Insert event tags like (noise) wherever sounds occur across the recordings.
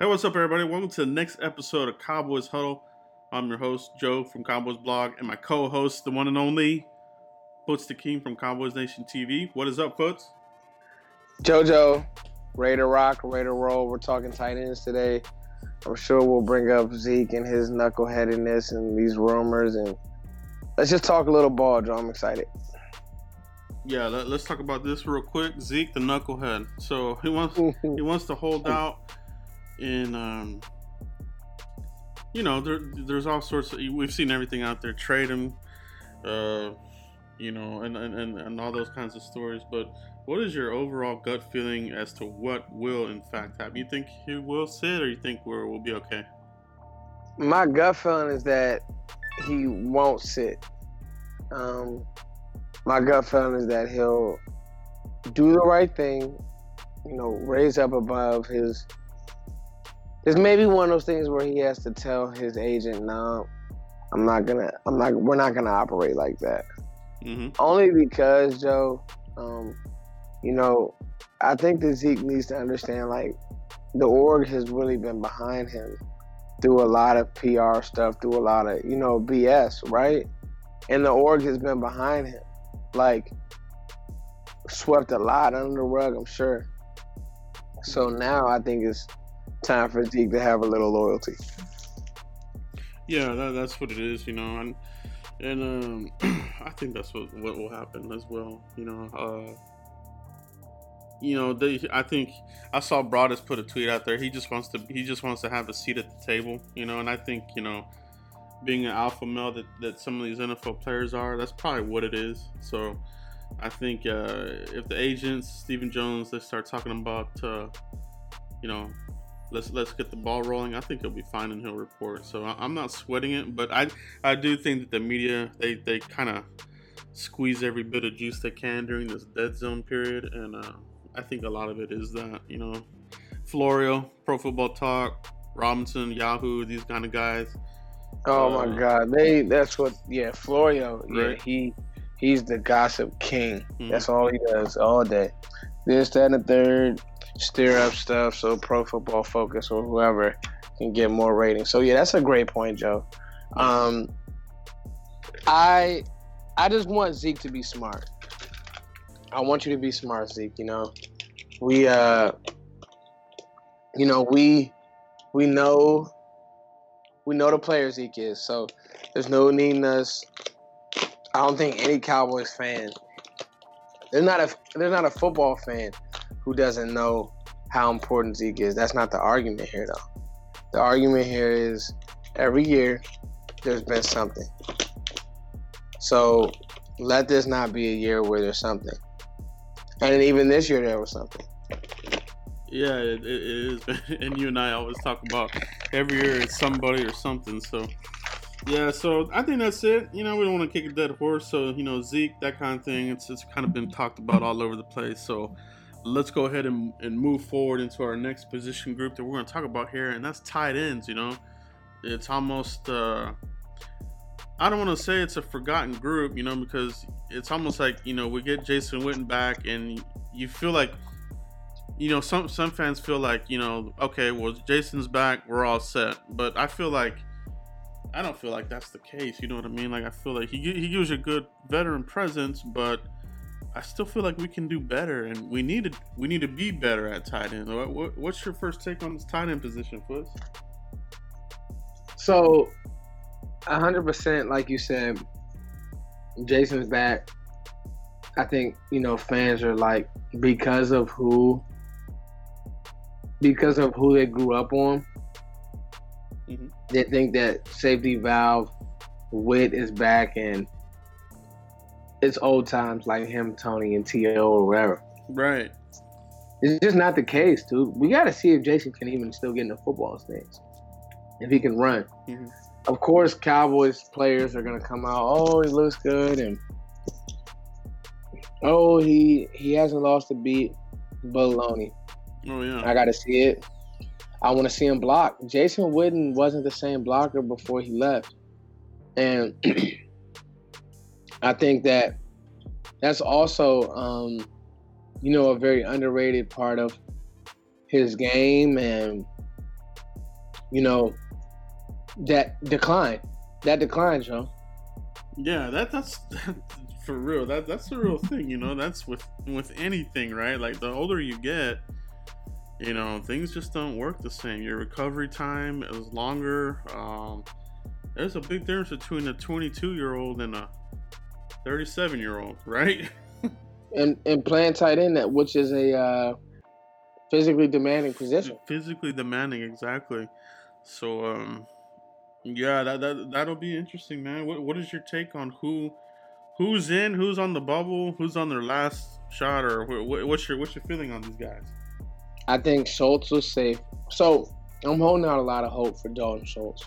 Hey, what's up, everybody? Welcome to the next episode of Cowboys Huddle. I'm your host, Joe from Cowboys Blog, and my co host, the one and only Foots the King from Cowboys Nation TV. What is up, Foots? JoJo, Raider Rock, Raider Roll. We're talking tight ends today. I'm sure we'll bring up Zeke and his knuckleheadedness and these rumors, and let's just talk a little ball, Joe. I'm excited. Yeah, let, us talk about this real quick. Zeke, the knucklehead. So he wants (laughs) he wants to hold out in um, you know there, there's all sorts of we've seen everything out there trade him uh, you know and, and and all those kinds of stories. But what is your overall gut feeling as to what will in fact happen? You think he will sit or you think we're, we'll be okay? My gut feeling is that he won't sit. Um, my gut feeling is that he'll do the right thing you know raise up above his it's maybe one of those things where he has to tell his agent, "No, I'm not gonna. I'm not. We're not gonna operate like that." Mm-hmm. Only because Joe, um, you know, I think that Zeke needs to understand like the org has really been behind him through a lot of PR stuff, through a lot of you know BS, right? And the org has been behind him, like swept a lot under the rug, I'm sure. So now I think it's time for Zeke to have a little loyalty. Yeah, that, that's what it is, you know, and and um, (clears throat) I think that's what what will happen as well. You know, uh, you know, they. I think I saw Broadus put a tweet out there. He just wants to he just wants to have a seat at the table, you know, and I think you know, being an alpha male that that some of these NFL players are, that's probably what it is. So. I think uh, if the agents, Stephen Jones, they start talking about, uh, you know, let's let's get the ball rolling. I think he'll be fine and he'll report. So I, am not sweating it, but I I do think that the media they they kind of squeeze every bit of juice they can during this dead zone period, and uh, I think a lot of it is that you know Florio, Pro Football Talk, Robinson, Yahoo, these kind of guys. Oh uh, my God, they that's what yeah Florio right? yeah he he's the gossip king. Mm-hmm. That's all he does all day. This, that, and the third stir up stuff so Pro Football Focus or whoever can get more ratings. So yeah, that's a great point, Joe. Um, I I just want Zeke to be smart. I want you to be smart, Zeke. You know, we uh, you know we we know we know the player Zeke is. So there's no needing us. I don't think any Cowboys fan. They're not a they're not a football fan who doesn't know how important Zeke is. That's not the argument here, though. The argument here is every year there's been something. So let this not be a year where there's something. And even this year there was something. Yeah, it, it is. (laughs) And you and I always talk about every year it's somebody or something. So, yeah, so I think that's it. You know, we don't want to kick a dead horse. So, you know, Zeke, that kind of thing, it's, it's kind of been talked about all over the place. So, let's go ahead and, and move forward into our next position group that we're going to talk about here, and that's tight ends. You know, it's almost uh, I don't want to say it's a forgotten group, you know, because it's almost like you know we get Jason Witten back, and you feel like you know some some fans feel like you know okay, well Jason's back, we're all set, but I feel like. I don't feel like that's the case. You know what I mean? Like I feel like he he gives you a good veteran presence, but I still feel like we can do better, and we need to we need to be better at tight end. What, what, what's your first take on this tight end position, Foots? So, hundred percent, like you said, Jason's back. I think you know fans are like because of who because of who they grew up on. Mm-hmm. They think that safety valve wit is back and it's old times like him, Tony, and T.O. or whatever. Right. It's just not the case, dude. We got to see if Jason can even still get in the football stage, if he can run. Mm-hmm. Of course, Cowboys players are gonna come out. Oh, he looks good, and oh, he he hasn't lost a beat. Baloney. Oh yeah. I got to see it. I want to see him block. Jason Witten wasn't the same blocker before he left, and (clears throat) I think that that's also, um, you know, a very underrated part of his game, and you know, that decline. That decline, Joe. Yeah, that that's (laughs) for real. That that's the real thing, you know. That's with with anything, right? Like the older you get, you know, things just don't work the same. Your recovery time is longer. Um, there's a big difference between a 22 year old and a 37 year old, right? and and playing tight end, that which is a uh, physically demanding position. Physically demanding, exactly. So, um, yeah, that that that'll be interesting, man. What what is your take on who who's in, who's on the bubble, who's on their last shot, or what, what's your what's your feeling on these guys? I think Schultz was safe. So I'm holding out a lot of hope for Dalton Schultz.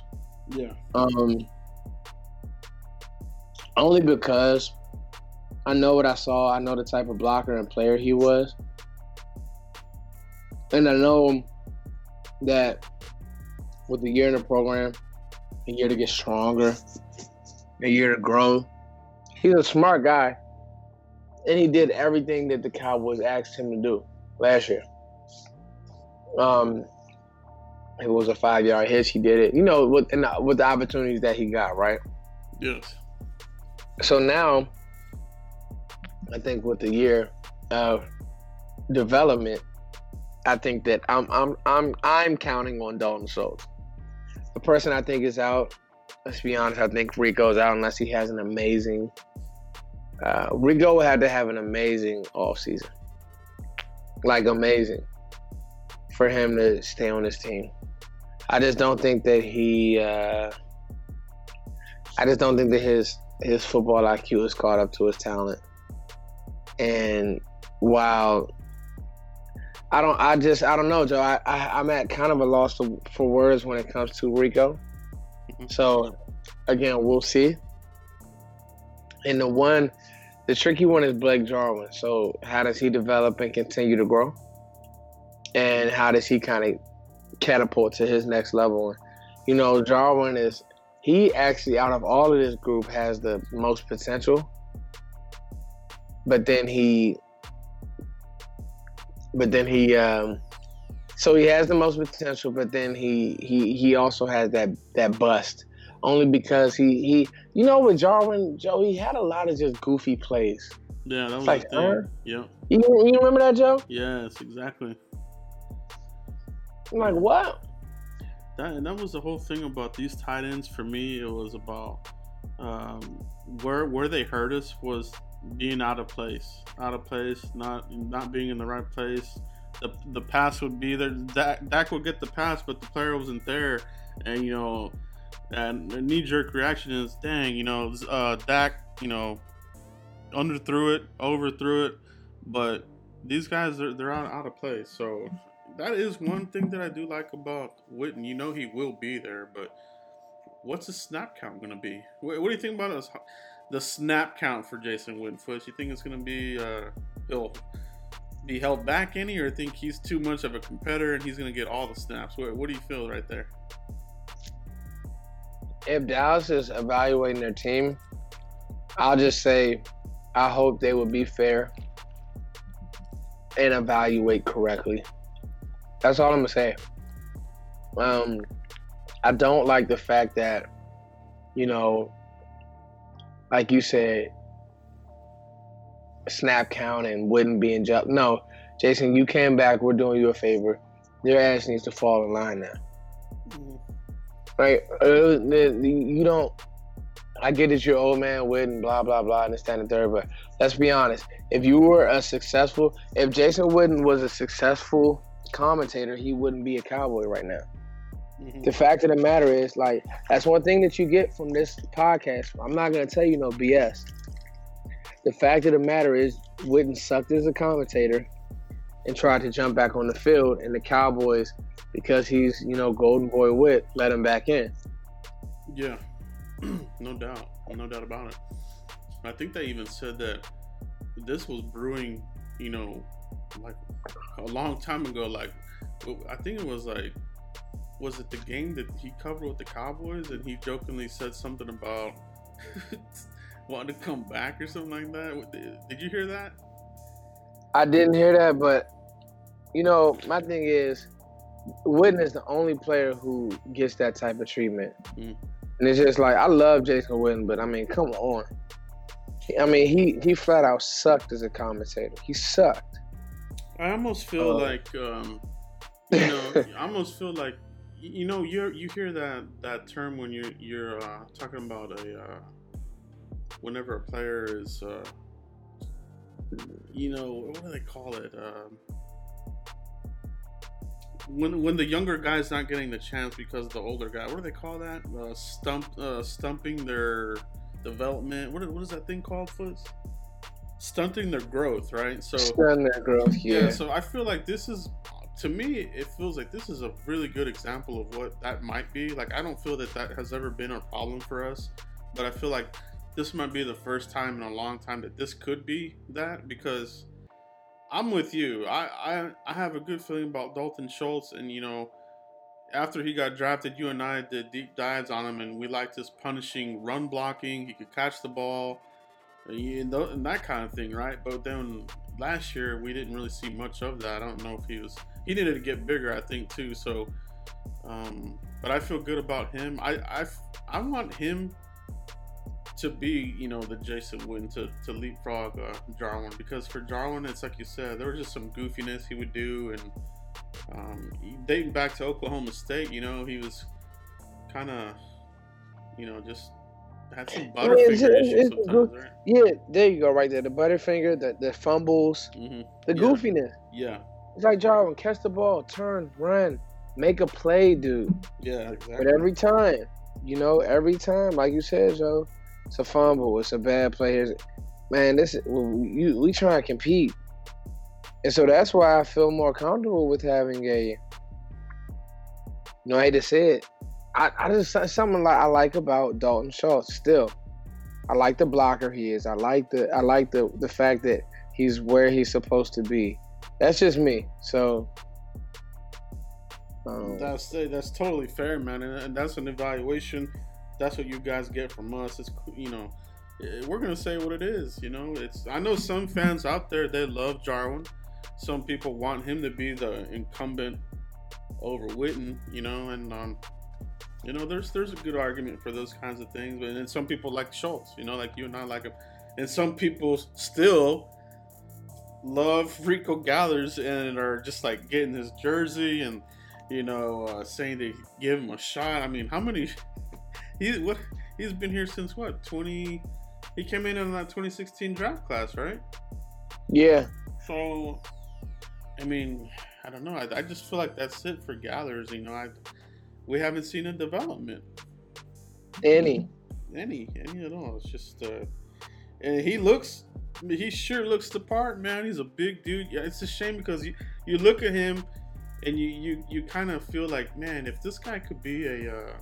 Yeah. Um. Only because I know what I saw. I know the type of blocker and player he was, and I know that with the year in the program, a year to get stronger, a year to grow. He's a smart guy, and he did everything that the Cowboys asked him to do last year. Um, it was a five yard hitch. He did it, you know, with with the opportunities that he got, right? Yes. So now, I think with the year of development, I think that I'm I'm I'm I'm counting on Dalton Schultz. The person I think is out. Let's be honest. I think Rico's out unless he has an amazing. Uh, Rico had to have an amazing off season, like amazing, for him to stay on this team. I just don't think that he. Uh, I just don't think that his his football IQ is caught up to his talent. And while I don't, I just, I don't know, Joe. I, I am at kind of a loss to, for words when it comes to Rico. Mm-hmm. So again, we'll see. And the one, the tricky one is Blake Jarwin. So how does he develop and continue to grow? And how does he kind of catapult to his next level? You know, Jarwin is he actually out of all of this group has the most potential. But then he but then he um so he has the most potential but then he he he also has that that bust. Only because he he you know with Jarwin Joe he had a lot of just goofy plays. Yeah that was like uh, yeah. you, you remember that Joe? Yes exactly. I'm like what that and that was the whole thing about these tight ends for me. It was about um, where where they hurt us was being out of place, out of place, not not being in the right place. The, the pass would be there. Dak, Dak would get the pass, but the player wasn't there, and you know, and knee jerk reaction is, dang, you know, uh, Dak, you know, underthrew it, overthrew it, but these guys are they're out out of place. So that is one thing that I do like about Witten. You know he will be there, but what's the snap count going to be? What, what, do you think about the snap count for Jason Witten? You think it's going to be uh, he'll be held back any, or think he's too much of a competitor and he's going to get all the snaps? What, what do you feel right there? If Dallas is evaluating their team, I'll just say I hope they will be fair and evaluate correctly. That's all I'm gonna say. Um, I don't like the fact that, you know, like you said, snap count and wouldn't be in jump. No, Jason, you came back. We're doing you a favor. Your ass needs to fall in line now. Mm-hmm. Right? Uh, you don't. I get that you're old man with and blah blah blah and this that and third, but let's be honest. If you were a successful, if Jason Witten was a successful commentator, he wouldn't be a cowboy right now. Mm-hmm. The fact of the matter is, like, that's one thing that you get from this podcast. I'm not gonna tell you no BS. The fact of the matter is, Witten sucked as a commentator and tried to jump back on the field, and the Cowboys, because he's you know Golden Boy Wit, let him back in. Yeah, (clears throat) no doubt, no doubt about it. I think they even said that this was brewing, you know, like a long time ago. Like I think it was like was it the game that he covered with the Cowboys and he jokingly said something about (laughs) wanting to come back or something like that. Did you hear that? I didn't hear that, but you know, my thing is Witten is the only player who gets that type of treatment. Mm. And it's just like I love Jason Witten, but I mean, come on. I mean, he he flat out sucked as a commentator. He sucked. I almost feel uh, like, um, you know, (laughs) I almost feel like, you know, you you hear that that term when you're you're uh, talking about a uh, whenever a player is, uh, you know, what do they call it? Um, when when the younger guy's not getting the chance because the older guy, what do they call that? Uh, stump, uh, stumping their development. What, what is that thing called, Foots? Stunting their growth, right? So stunting their growth, yeah. yeah. So I feel like this is, to me, it feels like this is a really good example of what that might be. Like I don't feel that that has ever been a problem for us, but I feel like this might be the first time in a long time that this could be that because I'm with you. I, I I have a good feeling about Dalton Schultz, and you know, after he got drafted, you and I did deep dives on him, and we liked his punishing run blocking. He could catch the ball, and, and that kind of thing, right? But then last year we didn't really see much of that. I don't know if he was he needed to get bigger, I think too. So, um, but I feel good about him. I I I want him to be, you know, the Jason Witten to, to leapfrog uh, Jarwin because for Jarwin, it's like you said, there was just some goofiness he would do, and um, dating back to Oklahoma State, you know, he was kind of, you know, just had some butterfinger it's, it's, right? Yeah, there you go, right there. The butterfinger, the the fumbles, mm-hmm. the yeah. goofiness. Yeah, it's like Jarwin, catch the ball, turn, run, make a play, dude. Yeah, exactly. But every time, you know, every time, like you said, Joe, it's a fumble. It's a bad play. Man, this we, we try to compete, and so that's why I feel more comfortable with having a. You know, I hate to say it. I, I just something like I like about Dalton Schultz still. I like the blocker he is. I like the I like the the fact that he's where he's supposed to be. That's just me. So um, that's that's totally fair, man, and, and that's an evaluation that's what you guys get from us. It's you know, eh, we're gonna say what it is. You know, it's I know some fans out there they love Jarwin. Some people want him to be the incumbent over Witten. You know, and um, you know, there's there's a good argument for those kinds of things. But then some people like Schultz. You know, like you and I like him, and some people still love Rico Gathers and are just like getting his jersey and you know uh, saying they give him a shot. I mean, how many (laughs) He's what? He's been here since what? Twenty. He came in in that 2016 draft class, right? Yeah. So, I mean, I don't know. I, I just feel like that's it for Gathers. You know, I we haven't seen a development. Any. Any, any at all. It's just, uh, and he looks, he sure looks the part, man. He's a big dude. Yeah, it's a shame because you you look at him, and you you you kind of feel like, man, if this guy could be a uh,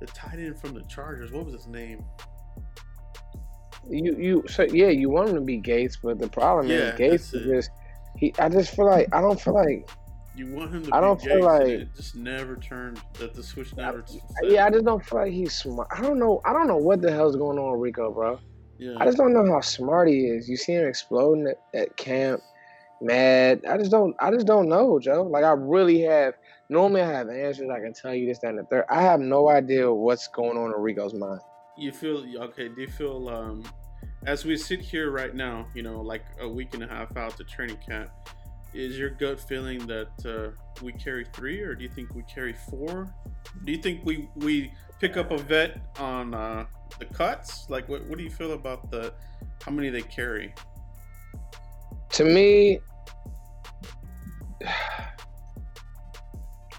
the tight end from the Chargers. What was his name? You you so yeah, you want him to be Gates, but the problem yeah, is Gates is just he. I just feel like I don't feel like you want him to. I don't feel like it just never turned. That the switch never. I, yeah, I just don't feel like he's smart. I don't know. I don't know what the hell's going on with Rico, bro. Yeah. I just don't know how smart he is. You see him exploding at, at camp, mad. I just don't. I just don't know, Joe. Like I really have normally I have answers. I can tell you this, that, and the third. I have no idea what's going on in Rico's mind. You feel okay? Do you feel um, as we sit here right now? You know, like a week and a half out to training camp. Is your gut feeling that uh, we carry three, or do you think we carry four? Do you think we we pick up a vet on uh, the cuts? Like, what, what do you feel about the how many they carry? To me,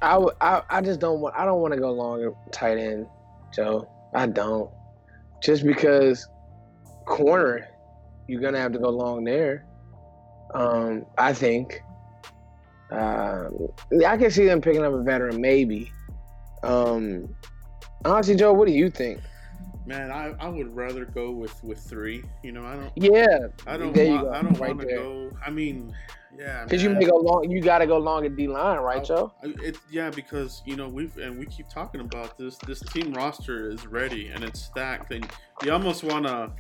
I, I, I just don't want I don't want to go long tight end, Joe. I don't. Just because corner, you're gonna have to go long there. Um, I think. Uh, I can see them picking up a veteran, maybe. Um, honestly, Joe, what do you think? Man, I, I would rather go with, with three. You know, I don't. Yeah. I don't. There Want, I don't right want to go. I mean, yeah, because you may go long. You got to go long at D line, right, Joe? It, yeah, because you know we've and we keep talking about this. This team roster is ready and it's stacked, and you almost want to.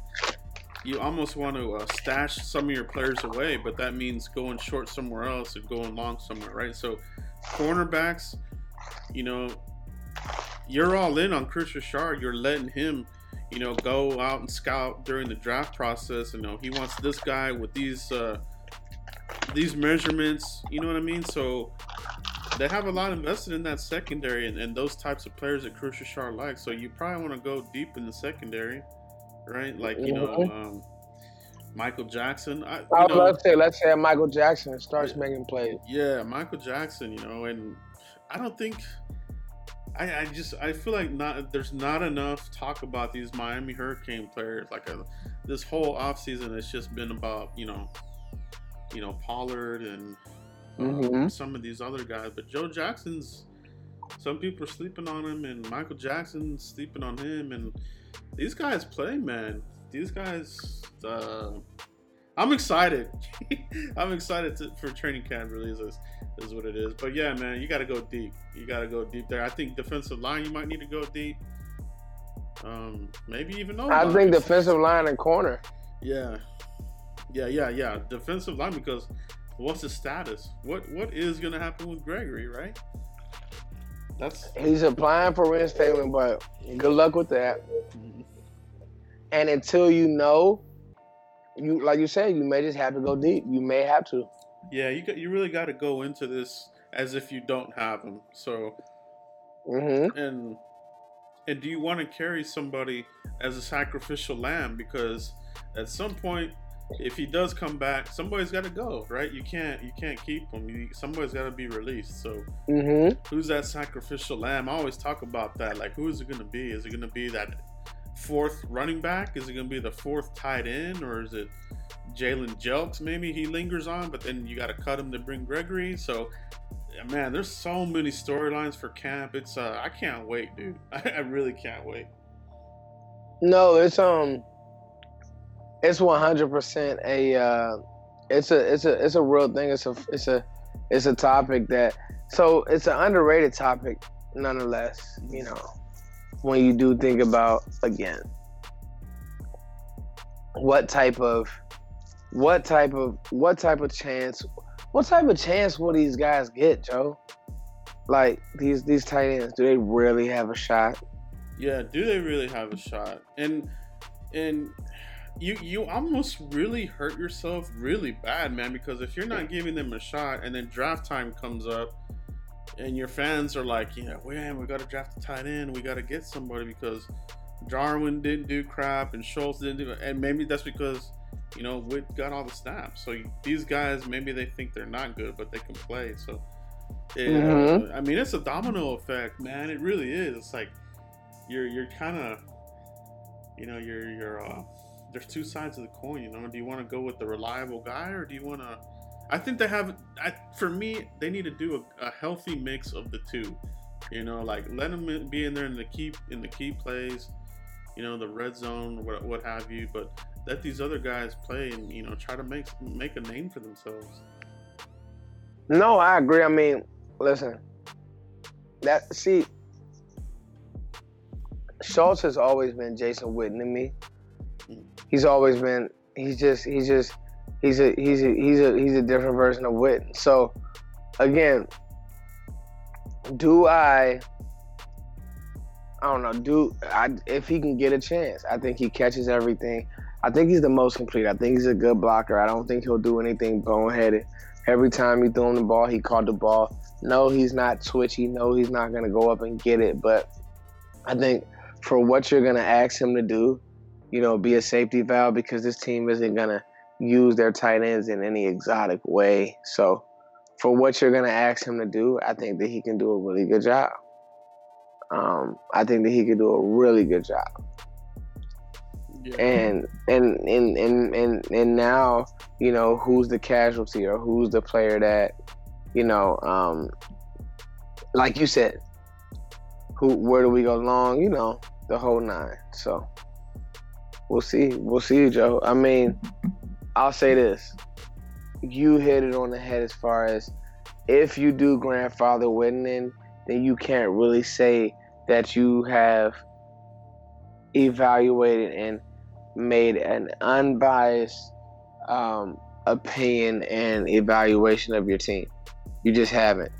You almost want to uh, stash some of your players away, but that means going short somewhere else and going long somewhere, right? So, cornerbacks, you know, you're all in on Kris Richard. You're letting him, you know, go out and scout during the draft process. You know, he wants this guy with these uh, these measurements. You know what I mean? So they have a lot invested in that secondary and, and those types of players that Kris Richard likes. So you probably want to go deep in the secondary, right? Like you know. Mm-hmm. Um, Michael Jackson. I, I would love to say, let's say Michael Jackson starts yeah, making plays. Yeah, Michael Jackson, you know, and I don't think I, I just I feel like not there's not enough talk about these Miami Hurricane players. Like a, uh, this whole offseason it's just been about you know, you know Pollard and uh, mm-hmm. some of these other guys. But Joe Jackson's some people are sleeping on him, and Michael Jackson's sleeping on him, and these guys play, man. These guys. Uh, I'm excited. (laughs) I'm excited to, for training camp releases is what it is. But yeah, man, you got to go deep. You got to go deep there. I think defensive line, you might need to go deep. Um, maybe even over. I think defensive line and corner. Yeah, yeah, yeah, yeah. Defensive line because what's the status? What what is going to happen with Gregory? Right. That's he's applying for reinstatement, but good luck with that. And until you know, you like you said, you may just have to go deep. You may have to. Yeah, you got, you really got to go into this as if you don't have them. So, mm-hmm. and and do you want to carry somebody as a sacrificial lamb? Because at some point, if he does come back, somebody's got to go, right? You can't you can't keep him. You, somebody's got to be released. So, mm-hmm. who's that sacrificial lamb? I always talk about that. Like, who is it going to be? Is it going to be that fourth running back? Is it going to be the fourth tight end, or is it Jalen Jelks? Maybe he lingers on, but then you got to cut him to bring Gregory. So, man, there's so many storylines for camp. It's uh, I can't wait, dude. I, (laughs) I really can't wait. No, it's um, it's 100 percent a uh, it's a it's a it's a real thing. It's a it's a it's a topic that so it's an underrated topic nonetheless. You know, when you do think about again what type of what type of what type of chance what type of chance will these guys get joe? Like these these tight ends do they really have a shot? Yeah do they really have a shot? And and you you almost really hurt yourself really bad man because if you're not giving them a shot and then draft time comes up and your fans are like, yeah, man, we got to draft a tight end. We got to get somebody because Jarwin didn't do crap and Schultz didn't do it. And maybe that's because, you know, Witt got all the snaps. So these guys, maybe they think they're not good, but they can play. So, it, mm-hmm. I mean, it's a domino effect, man. It really is. It's like you're you're kind of, you know, you're you're. Uh, there's two sides of the coin. You know, do you want to go with the reliable guy or do you want to I think they have. I, for me, they need to do a, a, healthy mix of the two. You know, like let them be in there in the key in the key plays. You know, the red zone, what what have you. But let these other guys play and you know try to make make a name for themselves. No, I agree. I mean, listen, that see, Schultz has always been Jason Witten to me. Mm. He's always been. He's just. He's just he's a he's a he's a he's a different version of Witten. So again, do I I don't know, do I if he can get a chance, I think he catches everything. I think he's the most complete. I think he's a good blocker. I don't think he'll do anything boneheaded. Every time you throw him the ball, he caught the ball. No, he's not twitchy. No, he's not gonna go up and get it. But I think for what you're gonna ask him to do, you know, be a safety valve because this team isn't gonna use their tight ends in any exotic way. So, for what you're going to ask him to do, I think that he can do a really good job. Um, I think that he can do a really good job. Yeah. And, and and and and and now you know who's the casualty or who's the player that you know um, like you said who where do we go long you know the whole nine so we'll see we'll see joe i mean I'll say this. You hit it on the head as far as if you do grandfather Witten, then you can't really say that you have evaluated and made an unbiased um, opinion and evaluation of your team. You just haven't.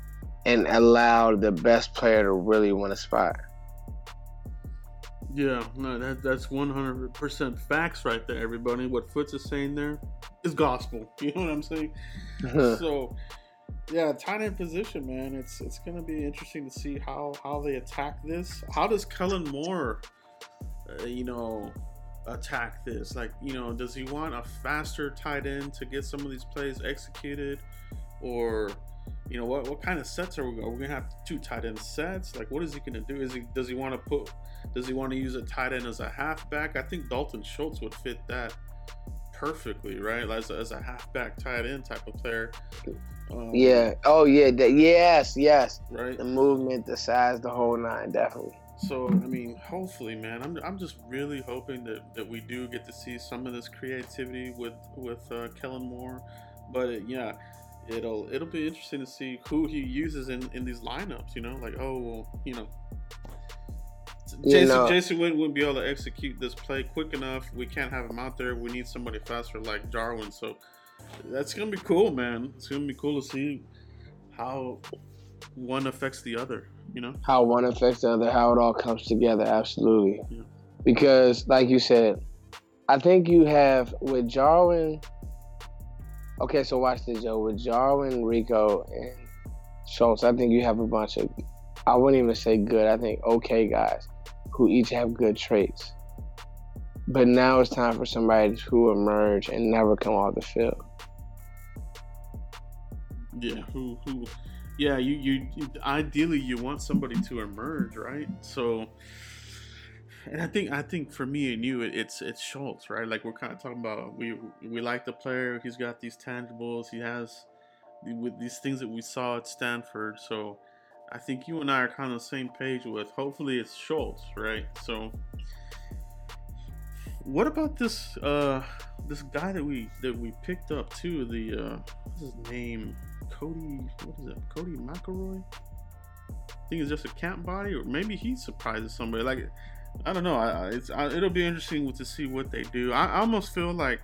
and allowed the best player to really win a spot. Yeah, no, that that's one hundred percent facts right there, everybody. What Foots is saying there is gospel. (laughs) You know what I'm saying? so, yeah, tight end position, man. It's it's gonna be interesting to see how how they attack this. How does Kellen Moore, uh, you know, attack this? Like, you know, does he want a faster tight end to get some of these plays executed, or you know what what kind of sets are we? Are we gonna have two tight end sets? Like, what is he gonna do? Is he does he want to put does he want to use a tight end as a halfback? I think Dalton Schultz would fit that perfectly, right? As a, as a halfback tight end type of player. Um, yeah. Oh yeah. The, yes. Yes. Right. The movement, the size, the whole nine, definitely. So I mean, hopefully, man, I'm, I'm just really hoping that, that we do get to see some of this creativity with with uh, Kellen Moore, but it, yeah, it'll it'll be interesting to see who he uses in, in these lineups. You know, like oh well, you know, Jason know, Jason wouldn't, wouldn't be able to execute this play quick enough. We can't have him out there. We need somebody faster like Jarwin. So that's gonna be cool, man. It's gonna be cool to see how one affects the other you know how one affects the other how it all comes together absolutely yeah. because like you said i think you have with jarwin okay so watch this joe with jarwin rico and schultz i think you have a bunch of i wouldn't even say good i think okay guys who each have good traits. But now it's time for somebody who emerge and never come off the field. Yeah who who yeah, you, you ideally you want somebody to emerge, right? So, and I think I think for me and you, it's it's Schultz, right? Like we're kind of talking about we we like the player. He's got these tangibles. He has with these things that we saw at Stanford. So, I think you and I are kind of the same page with. Hopefully, it's Schultz, right? So, what about this uh this guy that we that we picked up too? The uh, what's his name? Cody, what is it? Codey McElroy? I think it's just a camp body, or maybe he surprises somebody. Like, I don't know. I, it's I, it'll be interesting to see what they do. I, I almost feel like,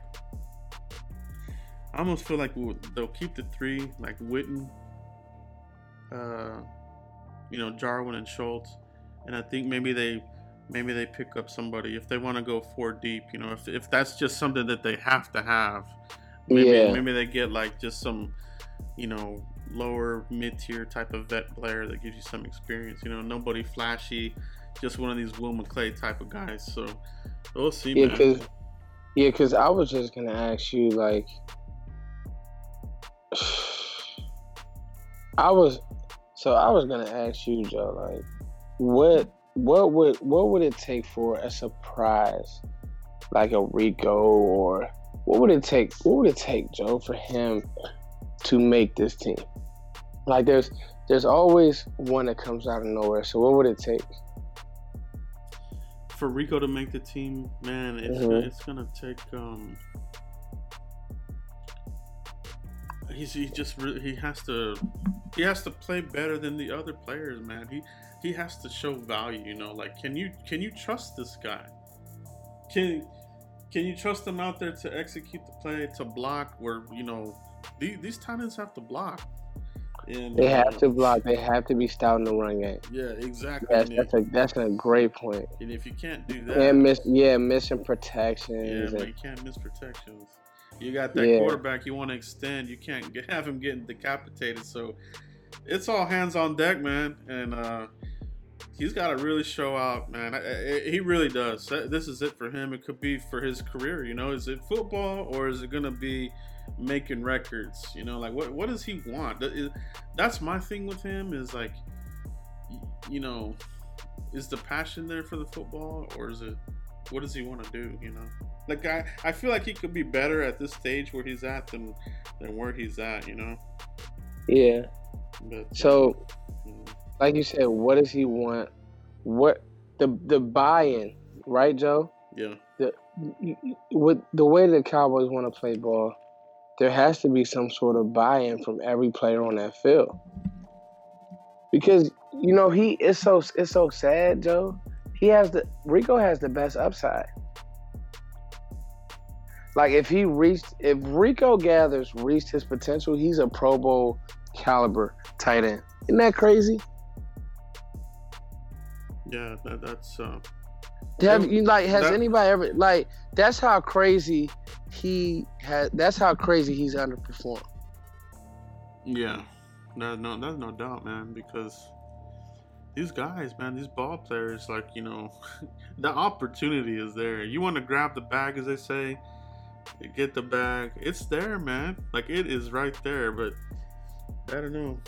I almost feel like they'll keep the three, like Witten, uh, you know, Jarwin and Schultz, and I think maybe they maybe they pick up somebody if they want to go four deep. You know, if if that's just something that they have to have, maybe yeah. maybe they get like just some you know, lower mid tier type of vet player that gives you some experience. You know, nobody flashy, just one of these Will McClay type of guys. So we'll see. Yeah, because yeah, because I was just gonna ask you like, (sighs) I was so I was gonna ask you, Joe, like, what what would what would it take for a surprise like a Rico or what would it take? What would it take, Joe, for him to make this team? Like there's there's always one that comes out of nowhere. So what would it take? For Rico to make the team, man, it's mm-hmm. it's gonna take um he's he just he has to he has to play better than the other players, man. He he has to show value, you know, like can you can you trust this guy? Can can you trust him out there to execute the play, to block where, you know, these, these tight ends have to block. And, they have uh, to block. They have to be stout in the run game. Yeah, exactly. That's, that's a that's a great point. And if you can't do that, and miss yeah, missing protections. Yeah, and, you can't miss protections. You got that yeah. quarterback you want to extend. You can't get, (laughs) have him getting decapitated. So it's all hands on deck, man. And uh, he's got to really show out, man. He really does. This is it for him. It could be for his career. You know, is it football or is it gonna be making records. You know, like what what does he want? That's my thing with him is like, you know, is the passion there for the football or is it what does he want to do? You know, like I I feel like he could be better at this stage where he's at than than where he's at. You know. Yeah. But, so, um, like you said, what does he want? What the the buy-in, right, Joe? Yeah. The with the way the Cowboys want to play ball, there has to be some sort of buy-in from every player on that field. Because you know he is so it's so sad, Joe. He has the Rico has the best upside. Like if he reached if Rico Gathers reached his potential, he's a Pro Bowl caliber tight end. Isn't that crazy? Yeah, that, that's. Uh, have you like? Has that, anybody ever like? That's how crazy he had. That's how crazy he's underperformed. Yeah, no, no, there's no doubt, man. Because these guys, man, these ball players, like you know, (laughs) the opportunity is there. You want to grab the bag, as they say, get the bag. It's there, man. Like it is right there. But I don't know.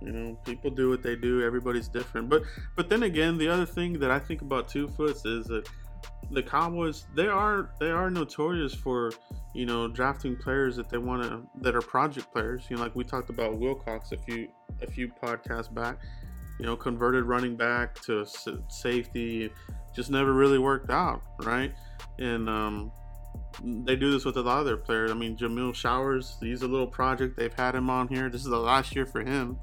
You know, people do what they do. Everybody's different. But but then again, the other thing that I think about two foots is that the Cowboys they are they are notorious for you know drafting players that they want to that are project players. You know, like we talked about Wilcox a few a few podcasts back. You know, converted running back to safety, just never really worked out, right? And um, they do this with a lot of their players. I mean, Jameill Showers, he's a little project. They've had him on here. This is the last year for him.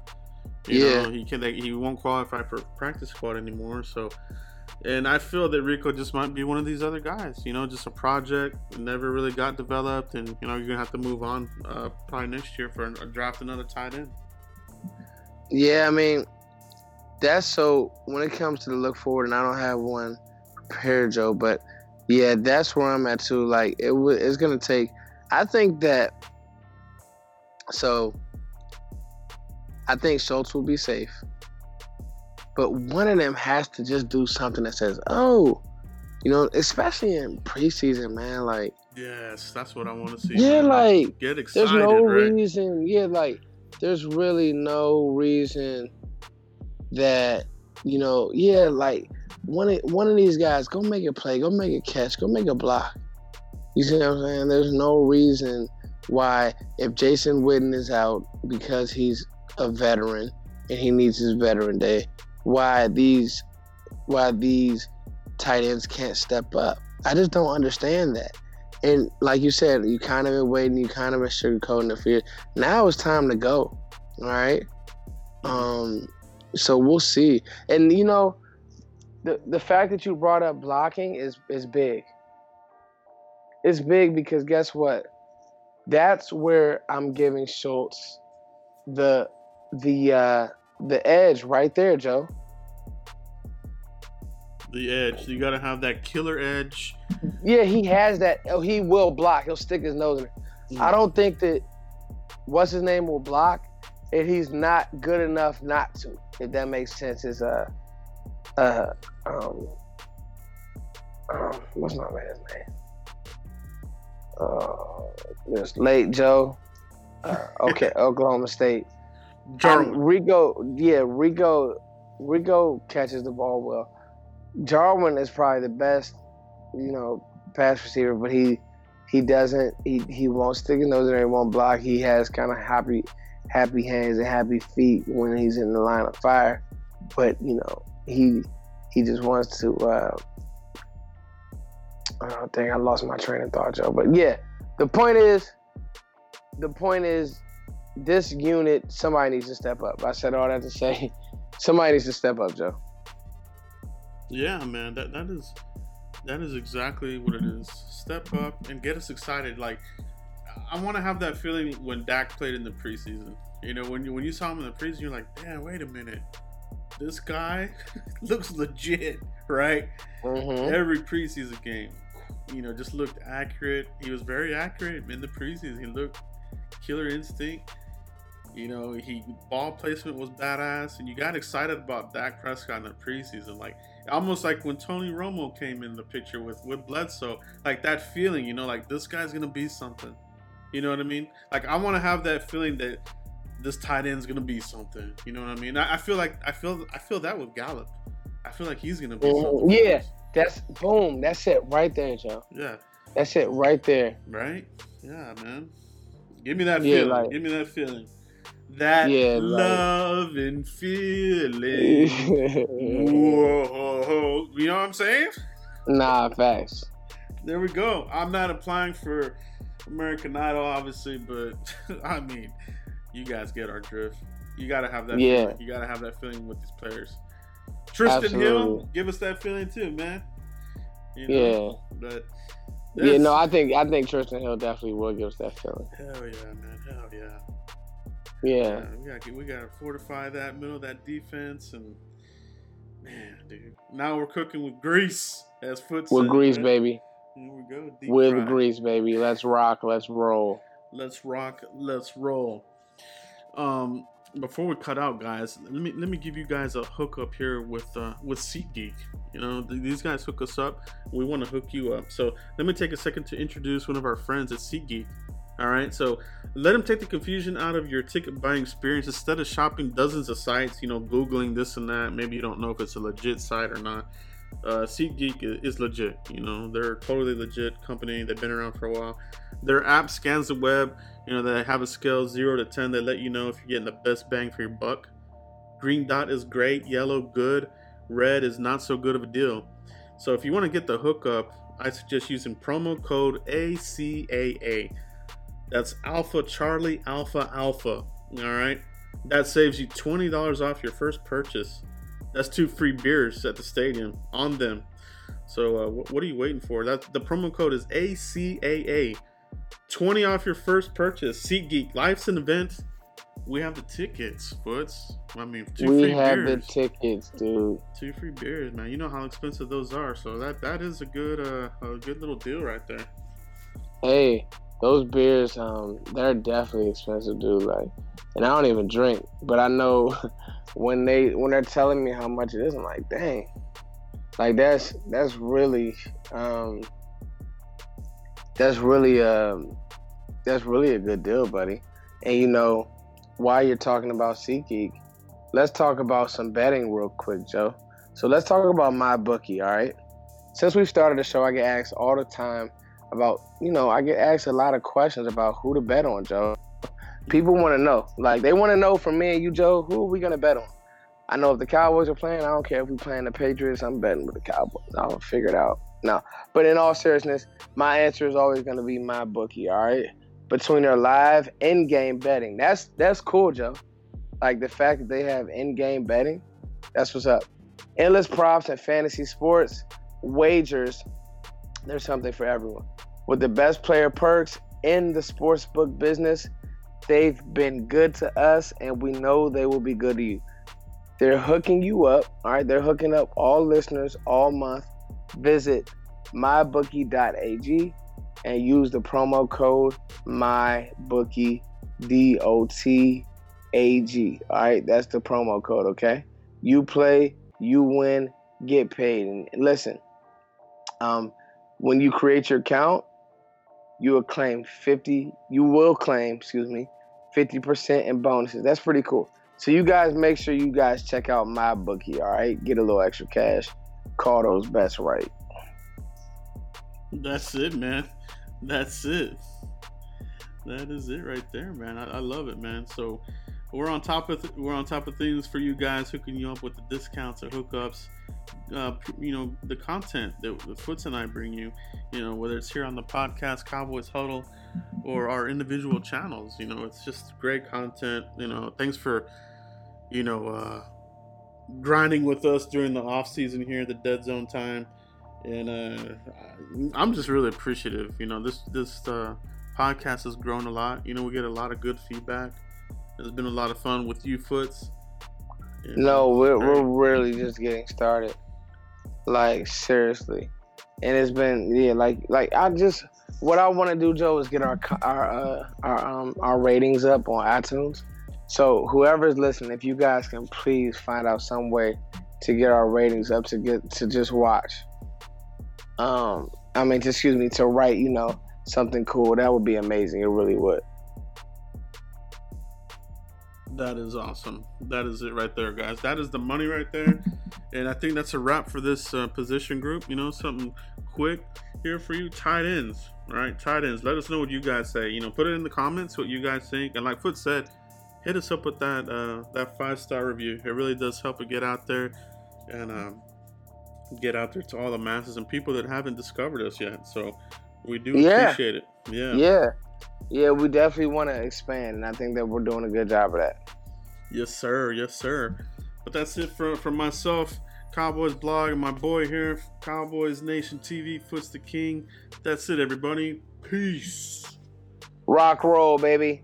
You yeah, know, he can like, he won't qualify for practice squad anymore. So, and I feel that Rico just might be one of these other guys. You know, just a project, never really got developed, and you know you're gonna have to move on uh, probably next year for a, a draft another tight end. Yeah, I mean, that's so. When it comes to the look forward, and I don't have one prepared, Joe, but yeah, that's where I'm at too. Like it, w- it's gonna take. I think that. So I think Schultz will be safe. But one of them has to just do something that says, oh, you know, especially in preseason, man. Like, yes, that's what I want to see. Yeah, man. like, get excited. There's no right? reason. Yeah, like, there's really no reason that you know. Yeah, like one of one of these guys, go make a play, go make a catch, go make a block. You see what I'm saying? There's no reason why if Jason Witten is out because he's a veteran and he needs his veteran day. Why these why these tight ends can't step up? I just don't understand that. And like you said, you kind of been waiting, you kind of been sugarcoating the fear. Now it's time to go. All right. Um, so we'll see. And you know, the the fact that you brought up blocking is is big. It's big because guess what? That's where I'm giving Schultz the the uh, the edge right there, Joe. The edge. You got to have that killer edge. Yeah, he has that. Oh, he will block. He'll stick his nose in it. Mm. I don't think that what's his name will block, and he's not good enough not to. If that makes sense, is uh uh um um what's my man's name? Uh, this late Joe. Uh, okay, (laughs) Oklahoma State. Jarwin. Rico, yeah, Rico, Rico catches the ball well. Jarwin is probably the best, you know, pass receiver, but he he doesn't he, he won't stick his nose in there, he won't block. He has kind of happy happy hands and happy feet when he's in the line of fire. But, you know, he he just wants to uh oh dang, I lost my train of thought, Joe. But yeah, the point is the point is this unit, somebody needs to step up. I said all that to say, (laughs) somebody needs to step up, Joe. Yeah, man, that that is that is exactly what it is. Step up and get us excited. Like I want to have that feeling when Dak played in the preseason. You know, when you when you saw him in the preseason, you're like, damn, wait a minute, this guy (laughs) looks legit, right? Mm-hmm. Every preseason game, you know, just looked accurate. He was very accurate in the preseason. He looked killer instinct. You know, he ball placement was badass, and you got excited about Dak Prescott in the preseason, like almost like when Tony Romo came in the picture with with Bledsoe, like that feeling, you know, like this guy's gonna be something. You know what I mean? Like I want to have that feeling that this tight end's gonna be something. You know what I mean? I, I feel like I feel I feel that with Gallup. I feel like he's gonna be something. Yeah, that's boom. That's it right there, Joe. Yeah, that's it right there. Right? Yeah, man. Give me that yeah, feeling. Like, Give me that feeling that yeah, love like... and feeling. (laughs) Whoa, you know what I'm saying? Nah, facts. There we go. I'm not applying for American Idol, obviously, but (laughs) I mean, you guys get our drift. You gotta have that. Yeah. Feeling. You gotta have that feeling with these players. Trysten Absolutely. Hill, give us that feeling too, man. You know? Yeah. But yeah, no, I think I think Trysten Hill definitely will give us that feeling. Hell yeah, man. Hell yeah. Yeah, uh, we got we got to fortify that middle, that defense, and man, dude. Now we're cooking with grease, as Foot with grease, man. baby. Here we go. With fry. grease, baby. Let's rock. Let's roll. Let's rock. Let's roll. Um, before we cut out, guys, let me let me give you guys a hook up here with uh, with SeatGeek. You know, th- these guys hook us up. We want to hook you up. So let me take a second to introduce one of our friends at SeatGeek. All right, so let them take the confusion out of your ticket buying experience. Instead of shopping dozens of sites, you know, googling this and that, maybe you don't know if it's a legit site or not. Uh, SeatGeek is legit. You know, they're a totally legit company. They've been around for a while. Their app scans the web. You know, they have a scale zero to ten. They let you know if you're getting the best bang for your buck. Green dot is great. Yellow good. Red is not so good of a deal. So if you want to get the hookup, I suggest using promo code ACAA. That's Alpha Charlie Alpha Alpha. All right. That saves you $20 off your first purchase. That's two free beers at the stadium on them. So uh, what are you waiting for? That the promo code is ACAA. 20 off your first purchase. SeatGeek. Life's an event. We have the tickets, Foots. I mean, two we free have beers. the tickets, dude. Two free beers, man. You know how expensive those are, so that that is a good uh, a good little deal right there. Hey, those beers, um, they're definitely expensive, dude. Like, and I don't even drink, but I know (laughs) when they when they're telling me how much it is, I'm like, dang, like that's that's really um, that's really um, that's really a good deal, buddy. And you know, while you're talking about SeatGeek, let's talk about some betting real quick, Joe. So let's talk about my bookie, all right? Since we've started the show, I get asked all the time about, you know, I get asked a lot of questions about who to bet on, Joe. People want to know. Like, they want to know from me and you, Joe, who are we to bet on? I know if the Cowboys are playing, I don't care if we playing the Patriots, I'm betting with the Cowboys. I'll figure it out. No. But in all seriousness, my answer is always to be my bookie, all right? Between their live in-game betting. That's that's cool, Joe. Like the fact that they have in-game betting, that's what's up. Endless props and fantasy sports wagers. There's something for everyone. With the best player perks in the sportsbook business, they've been good to us, and we know they will be good to you. They're hooking you up. All right, they're hooking up all listeners all month. Visit mybookie.ag and use the promo code mybookie D O T A G. All right, that's the promo code. Okay, you play, you win, get paid. And listen, um, when you create your account, you will claim fifty. You will claim, excuse me, fifty percent in bonuses. That's pretty cool. So you guys make sure you guys check out my bookie. All right, get a little extra cash. Call those bets right. That's it, man. That's it. That is it right there, man. I, I love it, man. So we're on top of th- we're on top of things for you guys, hooking you up with the discounts or hookups. Uh, you know the content that the Foots and I bring you. You know whether it's here on the podcast Cowboys Huddle or our individual channels. You know it's just great content. You know thanks for you know uh, grinding with us during the off season here, the dead zone time and uh, I'm just really appreciative. You know, this this uh, podcast has grown a lot. You know, we get a lot of good feedback. It's been a lot of fun with you, Foots. And no, we're we're really just getting started. Like seriously, and it's been yeah, like like I just what I want to do, Joe, is get our our uh, our um our ratings up on iTunes. So whoever's listening, if you guys can please find out some way to get our ratings up to get to just watch um, I mean, excuse me, to write, you know, something cool, that would be amazing. It really would. That is awesome. That is it right there, guys. That is the money right there. And I think that's a wrap for this uh, position group. You know, something quick here for you. Tight ends, right? Tight ends. Let us know what you guys say. You know, put it in the comments what you guys think. And like Foot said, hit us up with that uh, that five star review. It really does help it get out there. And um, get out there to all the masses and people that haven't discovered us yet. So we do yeah. appreciate it. Yeah. Yeah. Yeah, we definitely want to expand, and I think that we're doing a good job of that. Yes, sir. Yes, sir. But that's it for, for myself, Cowboys blog, and my boy here, Cowboys Nation TV, Foots the King. That's it, everybody. Peace. Rock roll, baby.